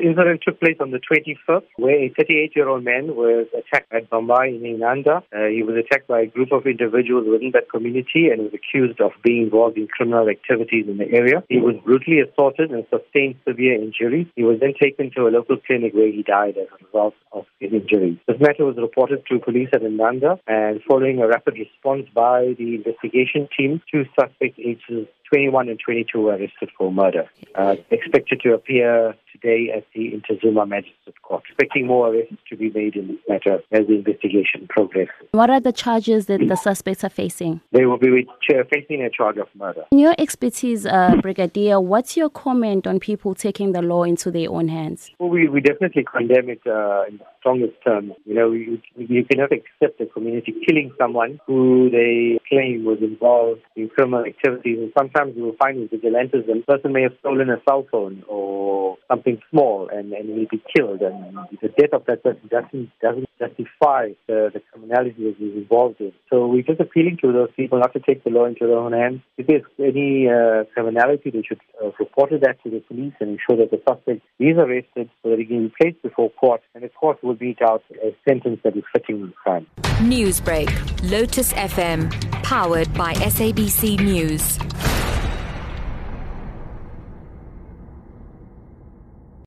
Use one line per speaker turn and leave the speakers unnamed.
Incident took place on the 25th, where a 38-year-old man was attacked at Bombay in Inanda. Uh, he was attacked by a group of individuals within that community and was accused of being involved in criminal activities in the area. He was brutally assaulted and sustained severe injuries. He was then taken to a local clinic where he died as a result of his injuries. This matter was reported to police at Inanda, and following a rapid response by the investigation team, two suspects ages 21 and 22 were arrested for murder. Uh, expected to appear today at the Ntuzuma Magistrate Court. Expecting more arrests to be made in this matter as the investigation progresses.
What are the charges that the suspects are facing?
They will be facing a charge of murder.
In your expertise, uh, Brigadier, what's your comment on people taking the law into their own hands?
Well, we, we definitely condemn it uh, in the strongest terms. You know, you, you cannot accept a community killing someone who they claim was involved in criminal activities. And sometimes you will find with vigilantes, the person may have stolen a cell phone or something small and, and will be killed. And the death of that person doesn't, doesn't justify the, the criminality that he's involved in. So we're just appealing to those people not to take the law into their own hands. If there's any uh, criminality, they should uh, report that to the police and ensure that the suspect is arrested so that he can be placed before court and the court will mete out a sentence that is fitting the crime.
Newsbreak, Lotus FM, powered by SABC News.